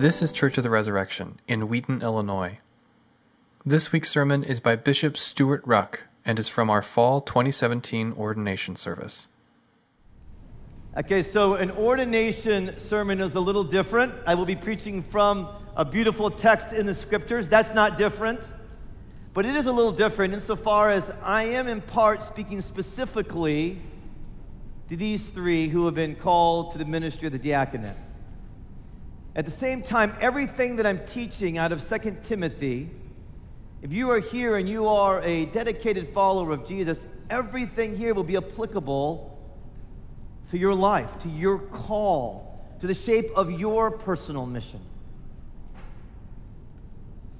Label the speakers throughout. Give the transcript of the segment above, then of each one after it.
Speaker 1: This is Church of the Resurrection in Wheaton, Illinois. This week's sermon is by Bishop Stewart Ruch and is from our fall 2017 ordination service.
Speaker 2: Okay, so an ordination sermon is a little different. I will be preaching from a beautiful text in the scriptures. That's not different. But it is a little different insofar as I am in part speaking specifically to these three who have been called to the ministry of the diaconate. At the same time, everything that I'm teaching out of 2 Timothy, if you are here and you are a dedicated follower of Jesus, everything here will be applicable to your life, to your call, to the shape of your personal mission.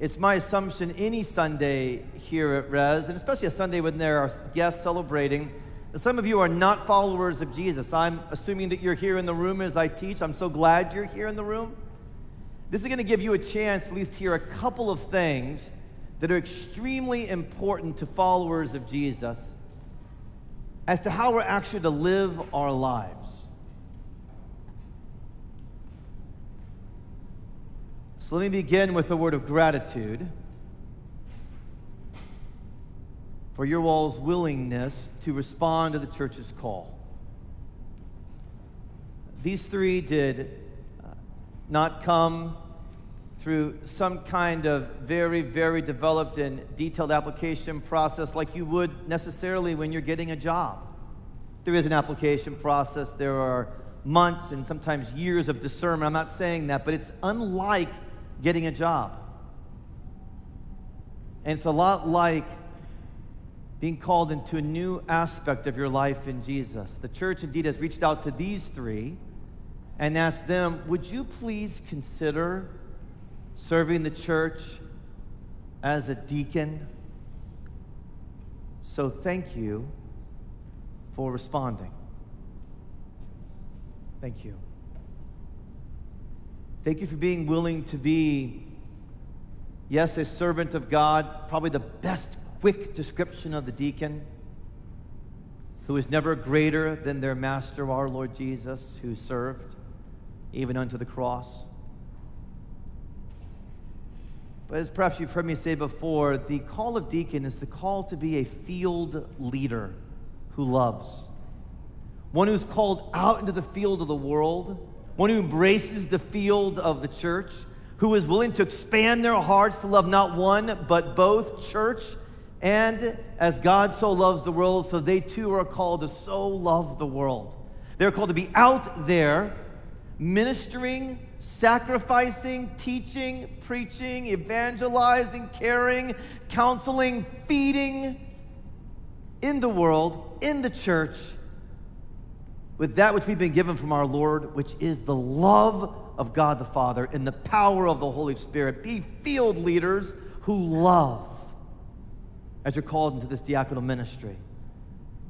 Speaker 2: It's my assumption any Sunday here at Res, and especially a Sunday when there are guests celebrating, some of you are not followers of Jesus. I'm assuming that you're here in the room as I teach. I'm so glad you're here in the room. This is going to give you a chance to at least hear a couple of things that are extremely important to followers of Jesus as to how we're actually to live our lives. So let me begin with a word of gratitude for your all's willingness to respond to the church's call. These three did uh, not come through some kind of very, very developed and detailed application process like you would necessarily when you're getting a job. There is an application process, there are months and sometimes years of discernment. I'm not saying that, but it's unlike getting a job. And it's a lot like being called into a new aspect of your life in Jesus. The church indeed has reached out to these three and asked them, Would you please consider serving the church as a deacon? So thank you for responding. Thank you. Thank you for being willing to be, yes, a servant of God, probably the best quick description of the deacon, who is never greater than their master, our Lord Jesus, who served even unto the cross. But as perhaps you've heard me say before, the call of deacon is the call to be a field leader who loves. One who's called out into the field of the world one who embraces the field of the church, who is willing to expand their hearts to love not one, but both church and as God so loves the world, so they too are called to so love the world. They're called to be out there ministering, sacrificing, teaching, preaching, evangelizing, caring, counseling, feeding in the world, in the church with that which we've been given from our Lord, which is the love of God the Father and the power of the Holy Spirit. Be field leaders who love as you're called into this diaconal ministry,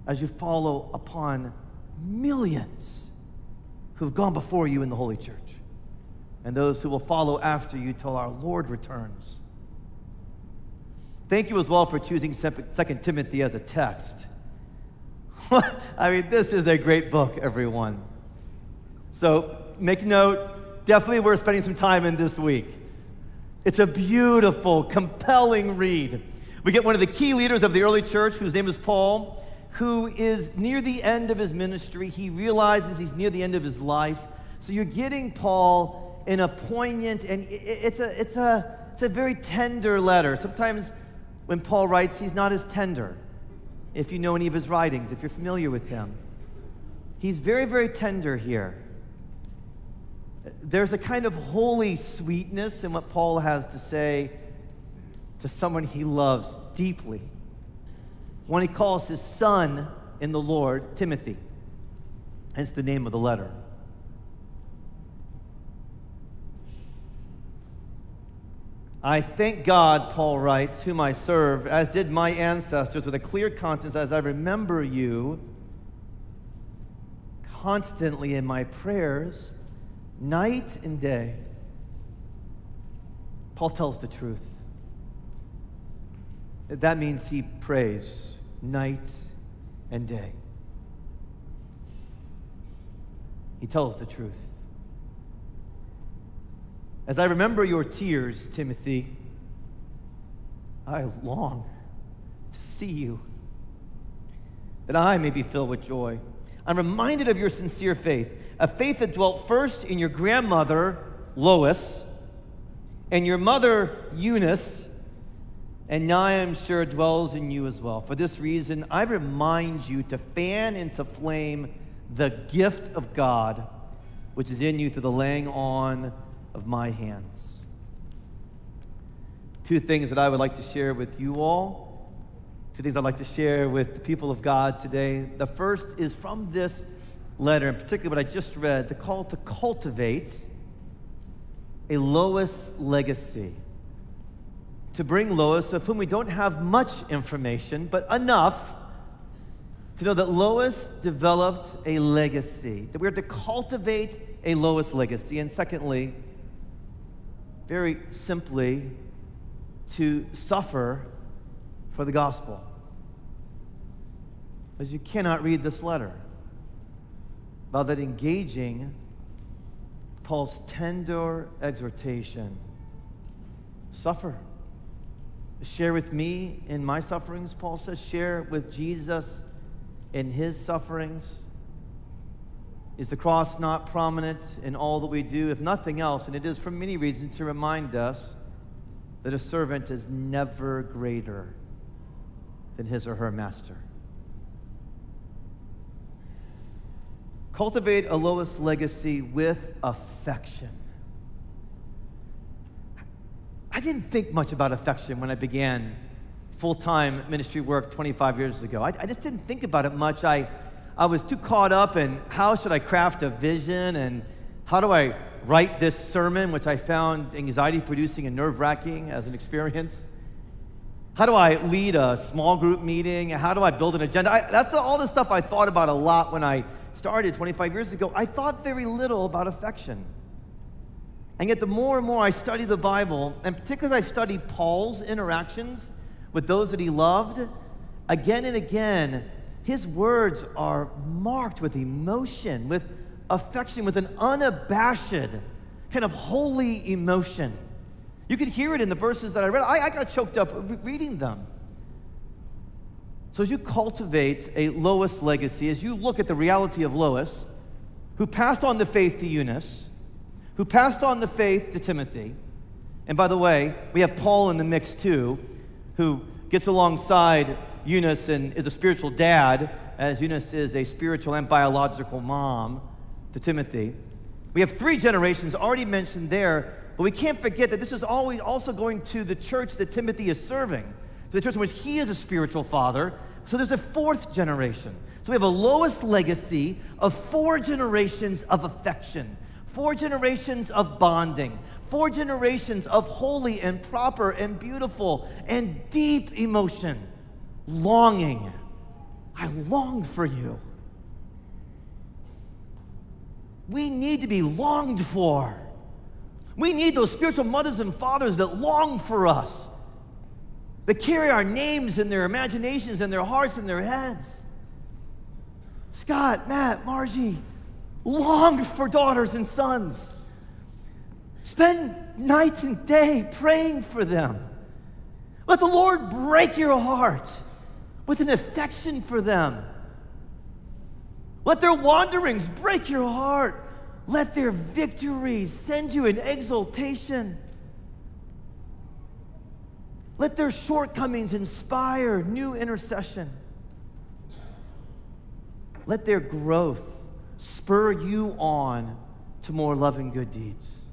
Speaker 2: as you follow upon millions who've gone before you in the Holy Church, and those who will follow after you till our Lord returns. Thank you as well for choosing 2 Timothy as a text. I mean, this is a great book, everyone. So make note, definitely worth spending some time in this week. It's a beautiful, compelling read. We get one of the key leaders of the early church, whose name is Paul, who is near the end of his ministry. He realizes he's near the end of his life. So you're getting Paul in a poignant, and it's a, it's a, it's a very tender letter. Sometimes when Paul writes, he's not as tender if you know any of his writings, if you're familiar with him. He's very, very tender here. There's a kind of holy sweetness in what Paul has to say to someone he loves deeply. When he calls his son in the Lord Timothy, hence the name of the letter. I thank God, Paul writes, whom I serve, as did my ancestors, with a clear conscience, as I remember you constantly in my prayers, night and day. Paul tells the truth. That means he prays night and day. He tells the truth. As I remember your tears, Timothy, I long to see you, that I may be filled with joy. I'm reminded of your sincere faith, a faith that dwelt first in your grandmother, Lois, and your mother, Eunice, and now I am sure it dwells in you as well. For this reason, I remind you to fan into flame the gift of God which is in you through the laying on of my hands. Two things that I would like to share with you all. Two things I'd like to share with the people of God today. The first is from this letter, in particular what I just read, the call to cultivate a Lois legacy. To bring Lois, of whom we don't have much information, but enough to know that Lois developed a legacy, that we're to cultivate a Lois legacy. And secondly, very simply, to suffer for the gospel. As you cannot read this letter without that engaging Paul's tender exhortation suffer. Share with me in my sufferings, Paul says. Share with Jesus in his sufferings. Is the cross not prominent in all that we do? If nothing else, and it is for many reasons to remind us that a servant is never greater than his or her master. Cultivate a Lois legacy with affection. I didn't think much about affection when I began full time ministry work 25 years ago. I, I, just didn't think about it much. I, I was too caught up in how should I craft a vision and how do I write this sermon, which I found anxiety producing and nerve wracking as an experience. How do I lead a small group meeting? How do I build an agenda? I, that's all the stuff I thought about a lot when I started 25 years ago. I thought very little about affection. And yet, the more and more I study the Bible, and particularly as I study Paul's interactions with those that he loved, again and again, his words are marked with emotion, with affection, with an unabashed, kind of holy emotion. You could hear it in the verses that I read. I, I got choked up reading them. So, as you cultivate a Lois legacy, as you look at the reality of Lois, who passed on the faith to Eunice, who passed on the faith to Timothy, and by the way, we have Paul in the mix too, who gets alongside Eunice and is a spiritual dad, as Eunice is a spiritual and biological mom to Timothy. We have three generations already mentioned there, but we can't forget that this is always also going to the church that Timothy is serving, to the church in which he is a spiritual father. So there's a fourth generation. So we have a Lois legacy of four generations of affection, four generations of bonding, four generations of holy and proper and beautiful and deep emotion, longing. I long for you. We need to be longed for. We need those spiritual mothers and fathers that long for us, that carry our names in their imaginations and their hearts and their heads. Scott, Matt, Margie, long for daughters and sons Spend night and day praying for them. Let the Lord break your heart with an affection for them. Let their wanderings break your heart. Let their victories send you in exultation. Let their shortcomings inspire new intercession. Let their growth spur you on to more loving good deeds.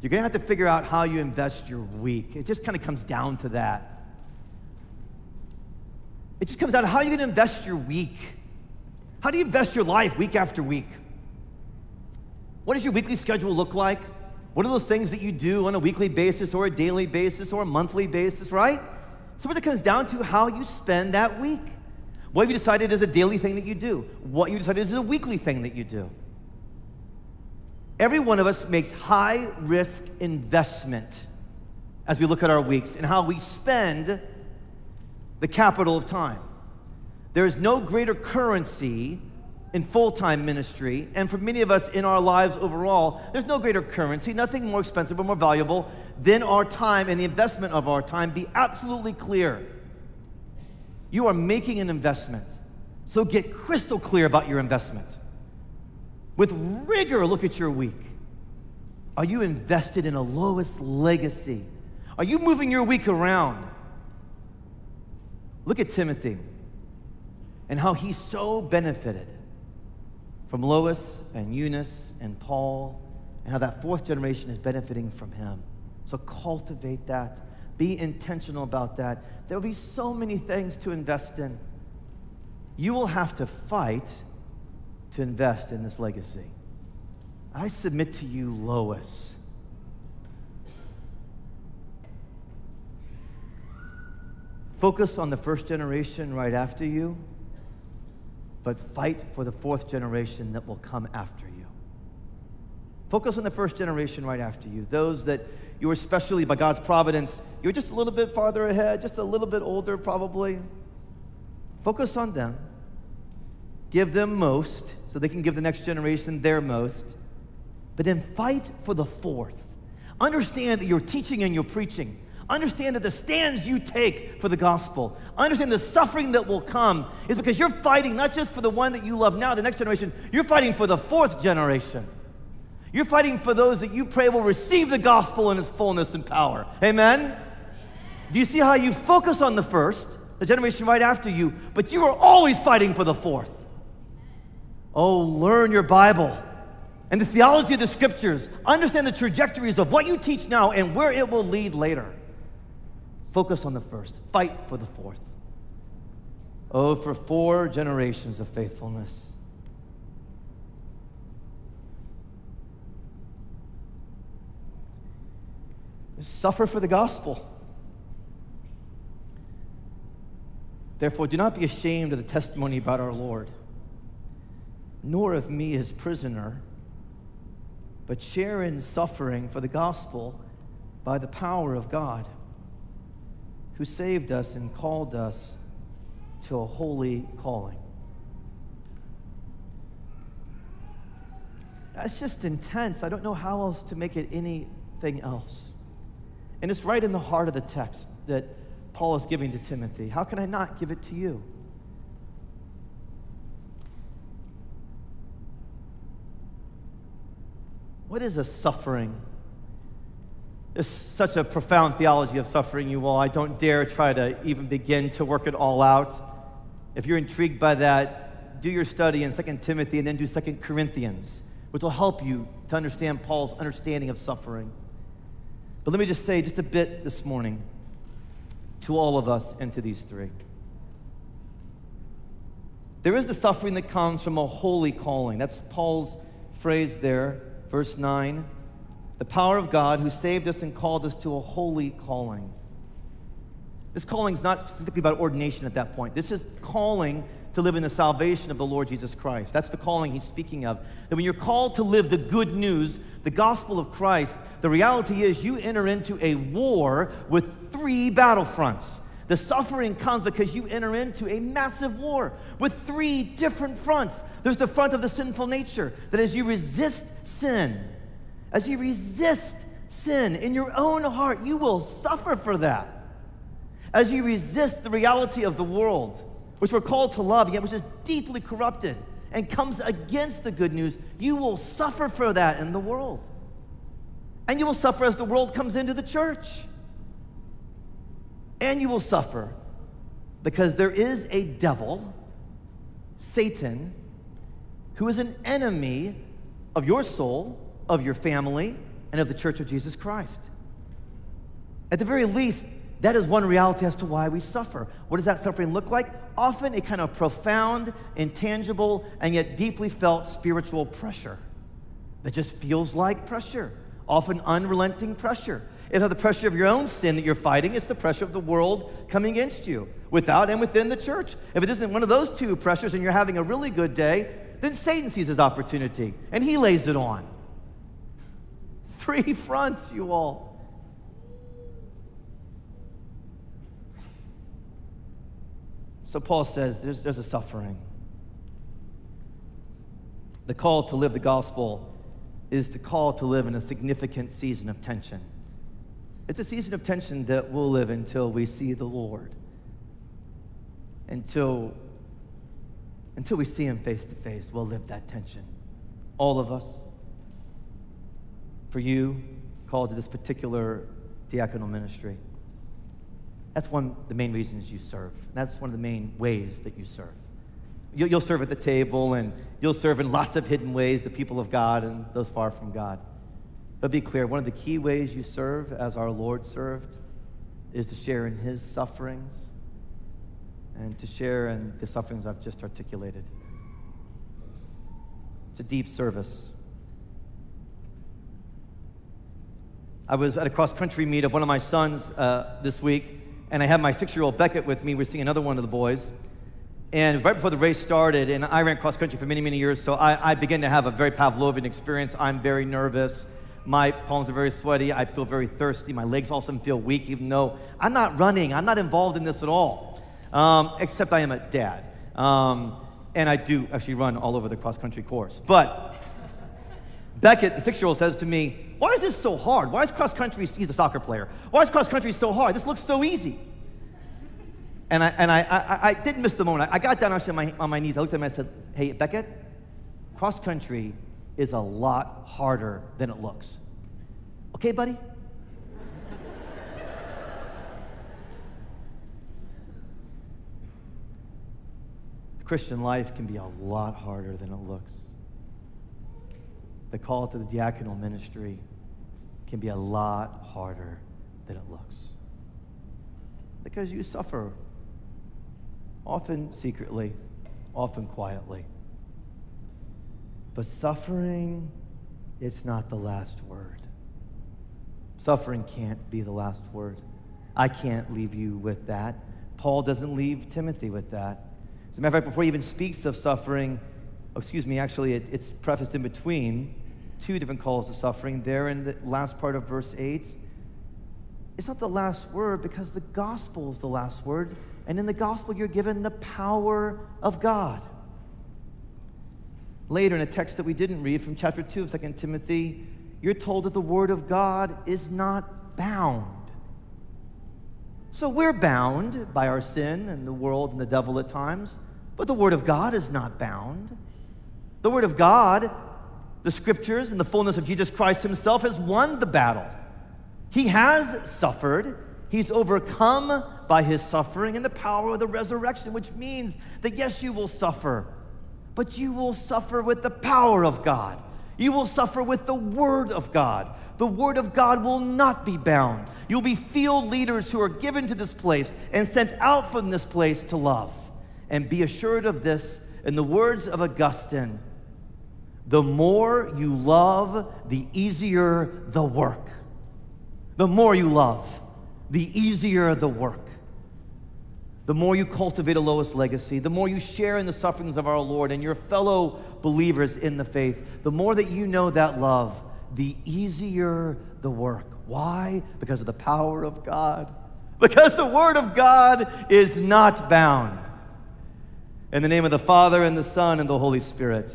Speaker 2: You're going to have to figure out how you invest your week. It just kind of comes down to that. It just comes down to how you're going to invest your week. How do you invest your life week after week? What does your weekly schedule look like? What are those things that you do on a weekly basis or a daily basis or a monthly basis, right? So, it comes down to how you spend that week. What have you decided is a daily thing that you do? What you decided is a weekly thing that you do? Every one of us makes high risk investment as we look at our weeks and how we spend the capital of time. There is no greater currency in full time ministry, and for many of us in our lives overall, there's no greater currency, nothing more expensive or more valuable than our time and the investment of our time. Be absolutely clear. You are making an investment, so get crystal clear about your investment. With rigor, look at your week. Are you invested in a Lois legacy? Are you moving your week around? Look at Timothy and how he so benefited from Lois and Eunice and Paul, and how that fourth generation is benefiting from him. So cultivate that. Be intentional about that. There will be so many things to invest in. You will have to fight to invest in this legacy. I submit to you, Lois. Focus on the first generation right after you but fight for the fourth generation that will come after you. Focus on the first generation right after you, those that you are especially by God's providence, you're just a little bit farther ahead, just a little bit older probably. Focus on them. Give them most so they can give the next generation their most. But then fight for the fourth. Understand that you're teaching and you're preaching. Understand that the stands you take for the gospel, understand the suffering that will come is because you're fighting not just for the one that you love now, the next generation, you're fighting for the fourth generation. You're fighting for those that you pray will receive the gospel in its fullness and power. Amen? Do you see how you focus on the first, the generation right after you, but you are always fighting for the fourth? Oh, learn your Bible and the theology of the scriptures. Understand the trajectories of what you teach now and where it will lead later. Focus on the first, fight for the fourth. Oh, for four generations of faithfulness. Suffer for the gospel. Therefore, do not be ashamed of the testimony about our Lord, nor of me, his prisoner, but share in suffering for the gospel by the power of God who saved us and called us to a holy calling. That's just intense. I don't know how else to make it anything else. And it's right in the heart of the text that Paul is giving to Timothy. How can I not give it to you? What is a suffering it's such a profound theology of suffering, you all. I don't dare try to even begin to work it all out. If you're intrigued by that, do your study in 2 Timothy and then do 2 Corinthians, which will help you to understand Paul's understanding of suffering. But let me just say just a bit this morning to all of us and to these three. There is the suffering that comes from a holy calling. That's Paul's phrase there, verse 9 the power of God who saved us and called us to a holy calling. This calling is not specifically about ordination at that point. This is calling to live in the salvation of the Lord Jesus Christ. That's the calling he's speaking of. That when you're called to live the good news, the gospel of Christ, the reality is you enter into a war with three battlefronts. The suffering comes because you enter into a massive war with three different fronts. There's the front of the sinful nature, that as you resist sin, as you resist sin in your own heart, you will suffer for that. As you resist the reality of the world, which we're called to love, yet which is deeply corrupted and comes against the good news, you will suffer for that in the world. And you will suffer as the world comes into the church. And you will suffer because there is a devil, Satan, who is an enemy of your soul of your family, and of the church of Jesus Christ. At the very least, that is one reality as to why we suffer. What does that suffering look like? Often a kind of profound, intangible, and yet deeply felt spiritual pressure that just feels like pressure, often unrelenting pressure. It's not the pressure of your own sin that you're fighting, it's the pressure of the world coming against you, without and within the church. If it isn't one of those two pressures and you're having a really good day, then Satan sees his opportunity and he lays it on. Three fronts, you all. So Paul says there's, there's a suffering. The call to live the gospel is to call to live in a significant season of tension. It's a season of tension that we'll live until we see the Lord, until, until we see Him face to face. We'll live that tension. All of us. For you, called to this particular diaconal ministry. That's one of the main reasons you serve. That's one of the main ways that you serve. You'll serve at the table and you'll serve in lots of hidden ways, the people of God and those far from God. But be clear one of the key ways you serve, as our Lord served, is to share in his sufferings and to share in the sufferings I've just articulated. It's a deep service. I was at a cross country meet of one of my sons uh, this week, and I had my six year old Beckett with me. We're seeing another one of the boys. And right before the race started, and I ran cross country for many, many years, so I, I began to have a very Pavlovian experience. I'm very nervous. My palms are very sweaty. I feel very thirsty. My legs also feel weak, even though I'm not running. I'm not involved in this at all, um, except I am a dad. Um, and I do actually run all over the cross country course. But Beckett, the six year old, says to me, Why is this so hard? Why is cross country, he's a soccer player, why is cross country so hard? This looks so easy. And I, and I, I, I didn't miss the moment. I got down actually on my, on my knees. I looked at him and I said, Hey, Beckett, cross country is a lot harder than it looks. Okay, buddy? Christian life can be a lot harder than it looks. The call to the diaconal ministry can be a lot harder than it looks. Because you suffer often secretly, often quietly. But suffering, it's not the last word. Suffering can't be the last word. I can't leave you with that. Paul doesn't leave Timothy with that. As a matter of fact, before he even speaks of suffering, excuse me, actually, it, it's prefaced in between two different calls to suffering. There in the last part of verse 8, it's not the last word because the gospel is the last word. And in the gospel, you're given the power of God. Later, in a text that we didn't read from chapter 2 of 2 Timothy, you're told that the word of God is not bound. So we're bound by our sin and the world and the devil at times, but the word of God is not bound. The word of God, the scriptures, and the fullness of Jesus Christ himself has won the battle. He has suffered, he's overcome by his suffering and the power of the resurrection, which means that yes, you will suffer, but you will suffer with the power of God. You will suffer with the Word of God. The Word of God will not be bound. You'll be field leaders who are given to this place and sent out from this place to love. And be assured of this in the words of Augustine the more you love, the easier the work. The more you love, the easier the work the more you cultivate a Lois legacy, the more you share in the sufferings of our Lord and your fellow believers in the faith, the more that you know that love, the easier the work. Why? Because of the power of God. Because the Word of God is not bound. In the name of the Father, and the Son, and the Holy Spirit.